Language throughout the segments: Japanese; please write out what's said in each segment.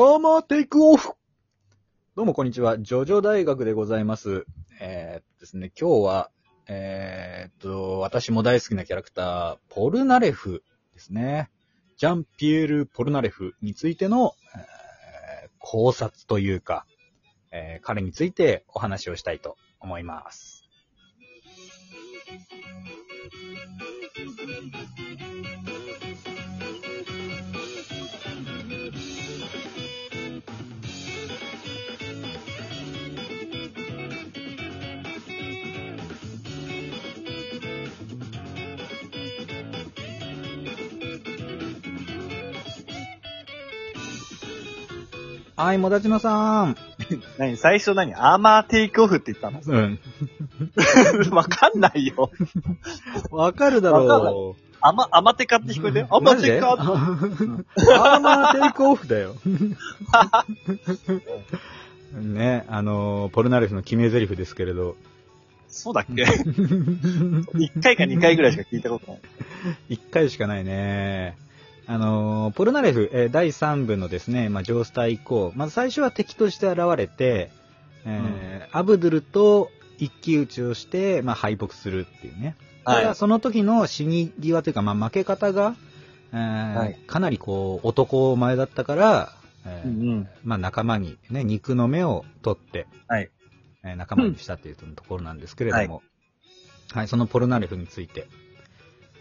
アーマーテイクオフどうもこんにちは。ジョジョ大学でございます。えー、ですね、今日は、えーっと、私も大好きなキャラクター、ポルナレフですね。ジャンピエール・ポルナレフについての、えー考察というか、えー彼についてお話をしたいと思います。はい、もだちのさん。何最初何？アーマーテイクオフって言ったの？うん。わかんないよ。わかるだわかんないろう。アマ、アマテカって聞こえてる？アマテカマジで？アーマーテイクオフだよ。ね、あのー、ポルナレフの決め台詞ですけれど、そうだっけ？一回か二回ぐらいしか聞いたことない。一回しかないね。あのー、ポルナレフ、えー第3部のですね、まあ、ジョースター以降、まず最初は敵として現れて、えーアブドゥルと一騎打ちをして、まあ、敗北するっていうね。ただ、はい。その時の死に際というか、まあ、負け方が、えーはいかなりこう、男前だったから、えーうんうん。まあ、仲間にね、肉の目を取って、はいえー仲間にしたっていうところなんですけれども、はい、そのポルナレフについて。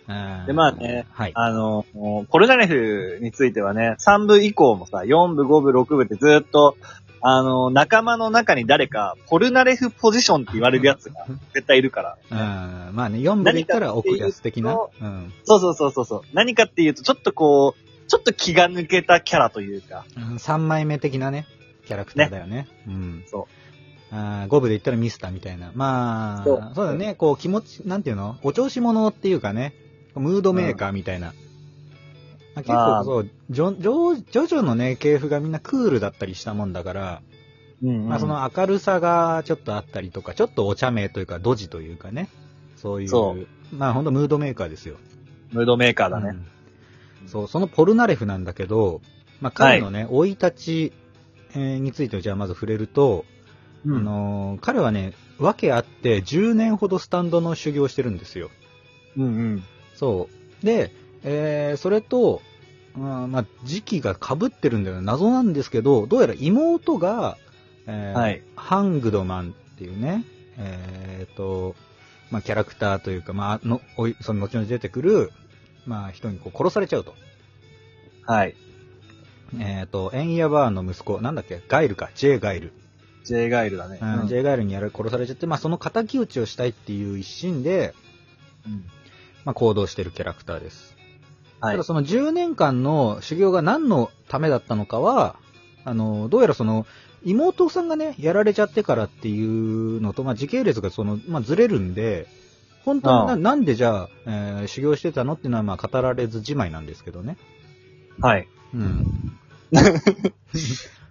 えーでまあねはい。あの、ポルナレフについてはね、3部以降もさ、4部、5部、6部ってずっと、あの、仲間の中に誰か、ポルナレフポジションって言われるやつが絶対いるから。うんまあね、4部で言ったら奥安的な。うんそうそうそうそうそう。何かっていうと、ちょっとこう、ちょっと気が抜けたキャラというか。うん。3枚目的なね、キャラクターだよね。うん。そあー5部で言ったらミスターみたいな。まあ、そそううだね、こう気持ち、なんていうの？お調子者っていうかね、ムードメーカーみたいな。まあ結構そう、ジョ、ジョ、ジョジョのね、系譜がみんなクールだったりしたもんだから、う。うん、まあその明るさがちょっとあったりとか、ちょっとお茶目というか、ドジというかね、そういう、そまあほんとムードメーカーですよ。ムードメーカーだね。うんそう、そのポルナレフなんだけど、まあ彼のね、生い立ち、えーについてじゃあまず触れると、うあのー彼はね、訳あって10年ほどスタンドの修行をしてるんですよ。うんうん。そう。で、えーそれと、うんまあ、時期が被ってるんだよね。謎なんですけど、どうやら妹が、えーはいハングドマンっていうね、えーと、まあ、キャラクターというか、まあ、の、おいその後々出てくる、まあ、人にこう殺されちゃうと。はい。えっ、と、エンヤバーンの息子、なんだっけ？ガイルか、ジェイ・ガイル。J ガイルだね。うん、ジェイ・ガイルにやら殺されちゃって、まあ、その仇討ちをしたいっていう一心で、うんまあ、行動してるキャラクターです。はいただ。その10年間の修行が何のためだったのかは、あの、どうやらその、妹さんがね、やられちゃってからっていうのと、まあ、時系列がその、まあ、ずれるんで、本当にななんでじゃあ、えー修行してたのっていうのは、まあ、語られずじまいなんですけどね。はい。うん。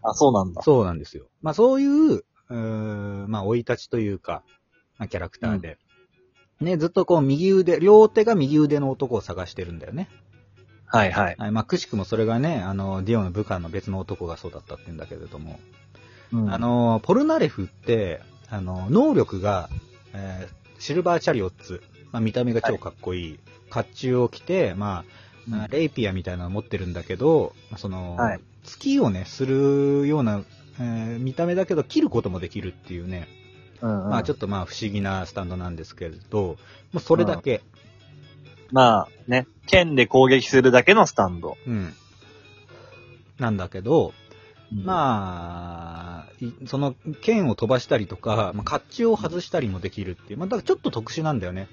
あ、そうなんだ。そうなんですよ。まあ、そういう、うーまあ、生い立ちというか、まあ、キャラクターで。ね、ずっとこう、右腕、両手が右腕の男を探してるんだよね。はいはい。はい、まあ、くしくもそれがね、あの、ディオの部下の別の男がそうだったって言うんだけれども、うん。あ、の、ポルナレフって、あの、能力が、えーシルバーチャリオッツ、まあ、見た目が超かっこいい、甲冑を着て、まあ、うん。レイピアみたいなのを持ってるんだけど、まあその、はい。月をね、するような、えー見た目だけど切ることもできるっていうね、うんうん、まあちょっとまあ不思議なスタンドなんですけれど、もうそれだけ、まあね、剣で攻撃するだけのスタンド。うん。なんだけど、あ、まあ、いその剣を飛ばしたりとか、まあ、甲冑を外したりもできるっていう、まあ、だからちょっと特殊なんだよね。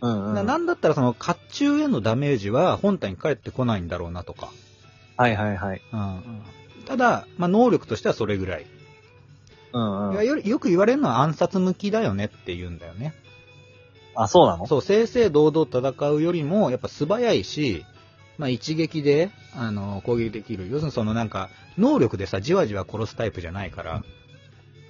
うんうん。ななんだったらその甲冑へのダメージは本体に返ってこないんだろうなとか。はいはいはい。うんただ、まあ、能力としてはそれぐらい。うんうん。いやよよく言われるのは暗殺向きだよねって言うんだよね。あ、そうなの？そう、正々堂々戦うよりも、やっぱ素早いし、まあ、一撃で、あの、攻撃できる。要するにそのなんか、能力でさ、じわじわ殺すタイプじゃないから。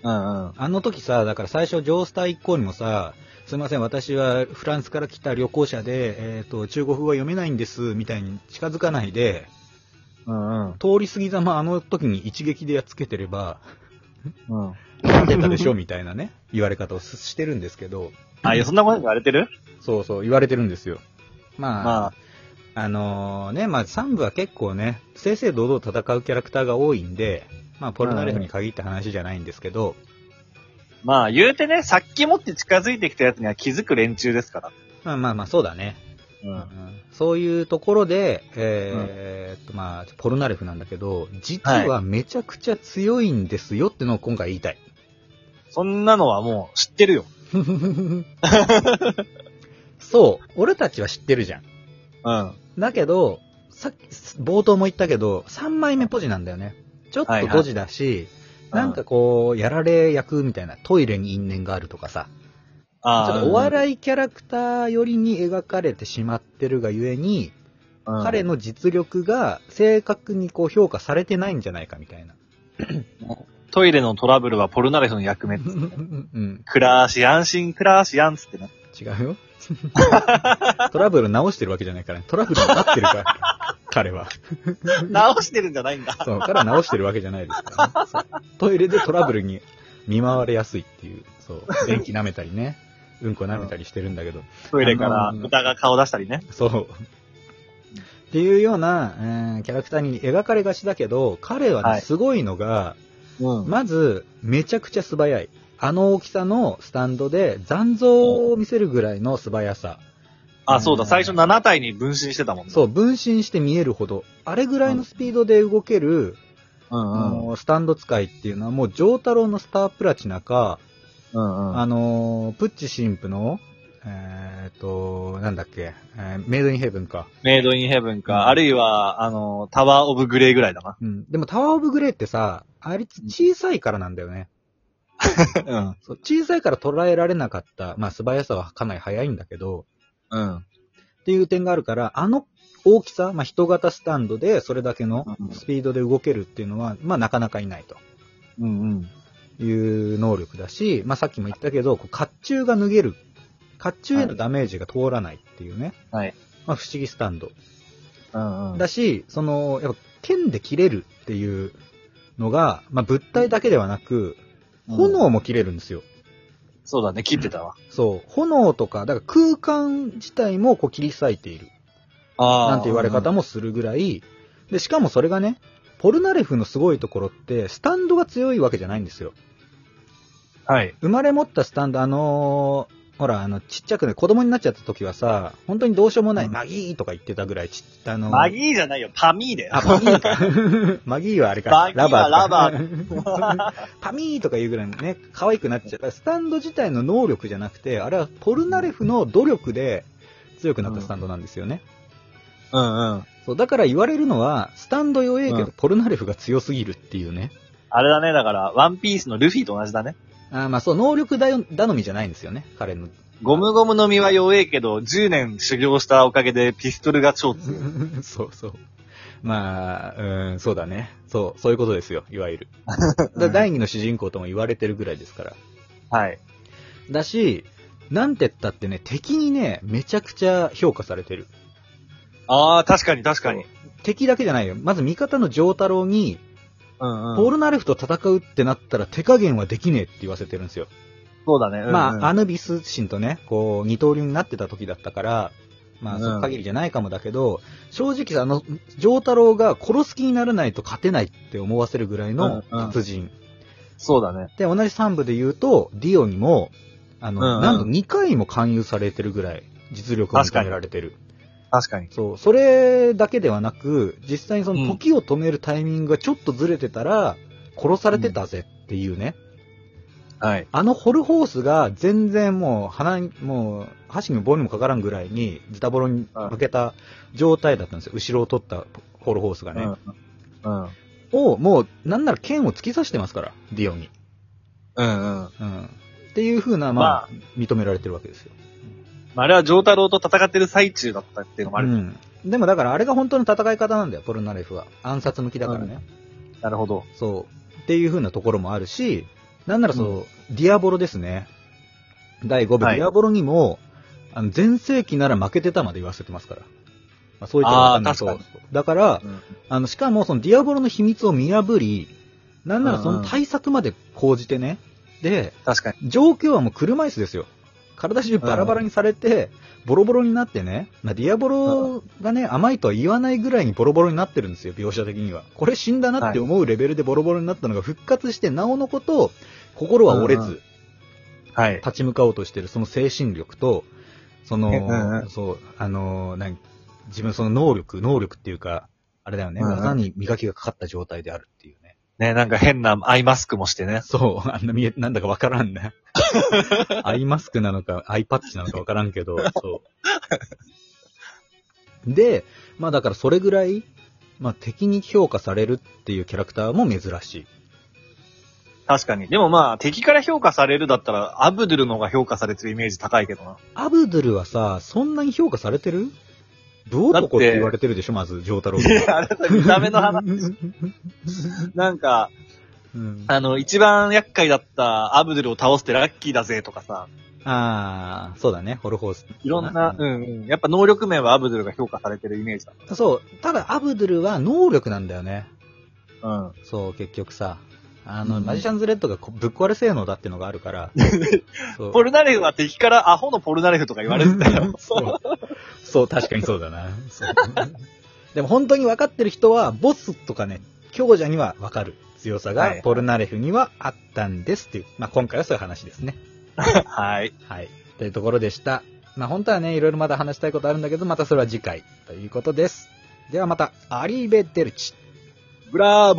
うんうん。あの時さ、だから最初、ジョースター一行にもさ、すいません、私はフランスから来た旅行者で、えっ、と、中国語は読めないんです、みたいに近づかないで、うんうん。通り過ぎざまあの時に一撃でやっつけてれば、うん。勝てたでしょみたいなね、言われ方をすしてるんですけど、あ、いや、そんなこと言われてる？そうそう、言われてるんですよ。まあ、まあ、あのね、まあ3部は結構ね、正々堂々戦うキャラクターが多いんで、まあポルナレフに限った話じゃないんですけど、まあ、言うてね、さっきもって近づいてきたやつには気づく連中ですから。まあまあまあそうだね。ううん。そういうところで、えーっとまあ、ポルナレフなんだけど、実はめちゃくちゃ強いんですよってのを今回言いたい。そんなのはもう知ってるよ。そう、俺たちは知ってるじゃん。うん。だけど、さっき、冒頭も言ったけど、3枚目ポジなんだよね。ちょっとはいはいポジだし、なんかこう、やられ役みたいな、トイレに因縁があるとかさ、ちょあっとお笑いキャラクター寄りに描かれてしまってるがゆえに、うん彼の実力が正確にこう評価されてないんじゃないかみたいな。トイレのトラブルはポルナレフの役目。うん、暮らし安心、暮らしやんつってね。違うよ。トラブル直してるわけじゃないから、ね、トラブルになってるから、彼は。直してるんじゃないんだ。そう、彼は直してるわけじゃないですから、ねそうトイレでトラブルに見舞われやすいっていう、そう、電気舐めたりね、うんこ舐めたりしてるんだけど、トイレからあのー豚が顔出したりね。そう。っていうような、えーキャラクターに描かれがちだけど、彼はね、はいすごいのが、うん。まず、めちゃくちゃ素早い。あの大きさのスタンドで残像を見せるぐらいの素早さ。あ、そうだ、ん最初7体に分身してたもんね。そう、分身して見えるほど。あれぐらいのスピードで動ける、うんあうん。のスタンド使いっていうのはもう、ジョータロウのスタープラチナか、うんうん。あの、プッチ神父の、えーっと、なんだっけ、えーメイドインヘブンか。メイドインヘブンか、うんあるいは、あの、タワーオブグレイぐらいだな。うん。でもタワーオブグレイってさ、あいつ小さいからなんだよね。うん。そう小さいから捉えられなかった、まあ素早さはかなり速いんだけど、うん。っていう点があるから、あの大きさ、まあ人型スタンドでそれだけのうんスピードで動けるっていうのは、まあなかなかいないとうんうん。いう能力だし、まあさっきも言ったけど、こう甲冑が脱げる。甲冑へのダメージが通らないっていうね。はい。まあ不思議スタンド。うんうん。だし、その、やっぱ剣で切れるっていうのが、まあ物体だけではなく、炎も切れるんですよ。そうだね、切ってたわ。そう。炎とか、だから空間自体もこう切り裂いている。あなんて言われ方もするぐらい、で、しかもそれがね、ポルナレフのすごいところって、スタンドが強いわけじゃないんですよ。はい。生まれ持ったスタンド、あのーほら、あの、ちっちゃくね、子供になっちゃった時はさ、本当にどうしようもない、うんマギーとか言ってたぐらいちっあのーマギーじゃないよ、パミーだよ。あ、マギーか。マギーはあれか。マギーはラバー。パミーとか言うぐらいね、可愛くなっちゃう。スタンド自体の能力じゃなくて、あれはポルナレフの努力で強くなったスタンドなんですよね。うんうん。そう、だから言われるのは、スタンド弱いけど、うんポルナレフが強すぎるっていうね。あれだね、だから、ワンピースのルフィと同じだね。あーまあそう、能力だよ頼みじゃないんですよね、彼の。ゴムゴムの実は弱えけど、10年修行したおかげでピストルが超強い。そうそう。まあ、うん、そうだね。そう、そういうことですよ、いわゆる。だ 第二の主人公とも言われてるぐらいですから。はい。だし、なんて言ったってね、敵にね、めちゃくちゃ評価されてる。ああ、確かに確かに。敵だけじゃないよ。まず味方の丈太郎に、うんポールナレフと戦うってなったら手加減はできねえって言わせてるんですよ。そうだね。うんうんまあ、アヌビス神とね、こう、二刀流になってた時だったから、まあ、うんその限りじゃないかもだけど、正直あの、丈太郎が殺す気にならないと勝てないって思わせるぐらいのうんうん達人。そうだね。で、同じ3部で言うと、ディオにも、あの、うんうんなんと2回も勧誘されてるぐらい、実力を認められてる。確かに。そう、それだけではなく、実際にそのうん時を止めるタイミングがちょっとずれてたら、殺されてたぜっていうね。はい。あのホルホースが全然もう鼻に、もう箸にも棒にもかからんぐらいにズタボロに負けた状態だったんですよ。後ろを取ったホルホースがね。うん。うん。を、もうなんなら剣を突き刺してますから、ディオに。うんうん。うん。っていう風な、ままあ、認められてるわけですよ。まあ、あれは丈太郎と戦ってる最中だったっていうのもある。うん。でもだからあれが本当の戦い方なんだよ、ポルナレフは。暗殺向きだからね。なるほど。そう。っていう風なところもあるし、なんならそう、ディアボロですね。第5部、はいディアボロにも、あの、前世紀なら負けてたまで言わせてますから。まあ、そういったわかんないだから、うんあの、しかもそのディアボロの秘密を見破り、なんならその対策まで講じてね、で、確かに。状況はもう車椅子ですよ。体中バラバラにされて、ボロボロになってね、まあ、ディアボロがね、甘いとは言わないぐらいにボロボロになってるんですよ、描写的には。これ死んだなって思うレベルでボロボロになったのが復活して、なおのこと、心は折れず。立ち向かおうとしてるその精神力と、その、そう、あの、なん自分その能力、能力っていうか、あれだよね、技に磨きがかかった状態であるっていうね。ね、なんか変なアイマスクもしてね。そう、あんな見え、なんだかわからんね。アイマスクなのか、アイパッチなのかわからんけど、そう。で、まあだからそれぐらい、まあ敵に評価されるっていうキャラクターも珍しい。確かに。でもまあ、敵から評価されるだったら、アブドゥルの方が評価されてるイメージ高いけどな。アブドゥルはさ、そんなに評価されてる？武男って言われてるでしょ、まず、ジョータロウ。いや、あれだ、見た目の話。なんか、うんあの、一番厄介だったアブドゥルを倒してラッキーだぜとかさ、ああ、そうだね、ホルホース。いろんな、うんうん。やっぱ能力面はアブドゥルが評価されてるイメージだ。そう。ただ、アブドゥルは能力なんだよね。うん。そう、結局さ。あの、うんマジシャンズレッドがこぶっ壊れ性能だっていうのがあるから。ポルナレフは敵からアホのポルナレフとか言われてたよ。そう。そう、確かにそうだな。でも本当に分かってる人は、ボスとかね、強者には分かる強さがはいはいポルナレフにはあったんですっていう。まあ今回はそういう話ですね。はい。はい。というところでした。まあ本当はね、いろいろまだ話したいことあるんだけど、またそれは次回ということです。ではまた、アリーベデルチ。ブラー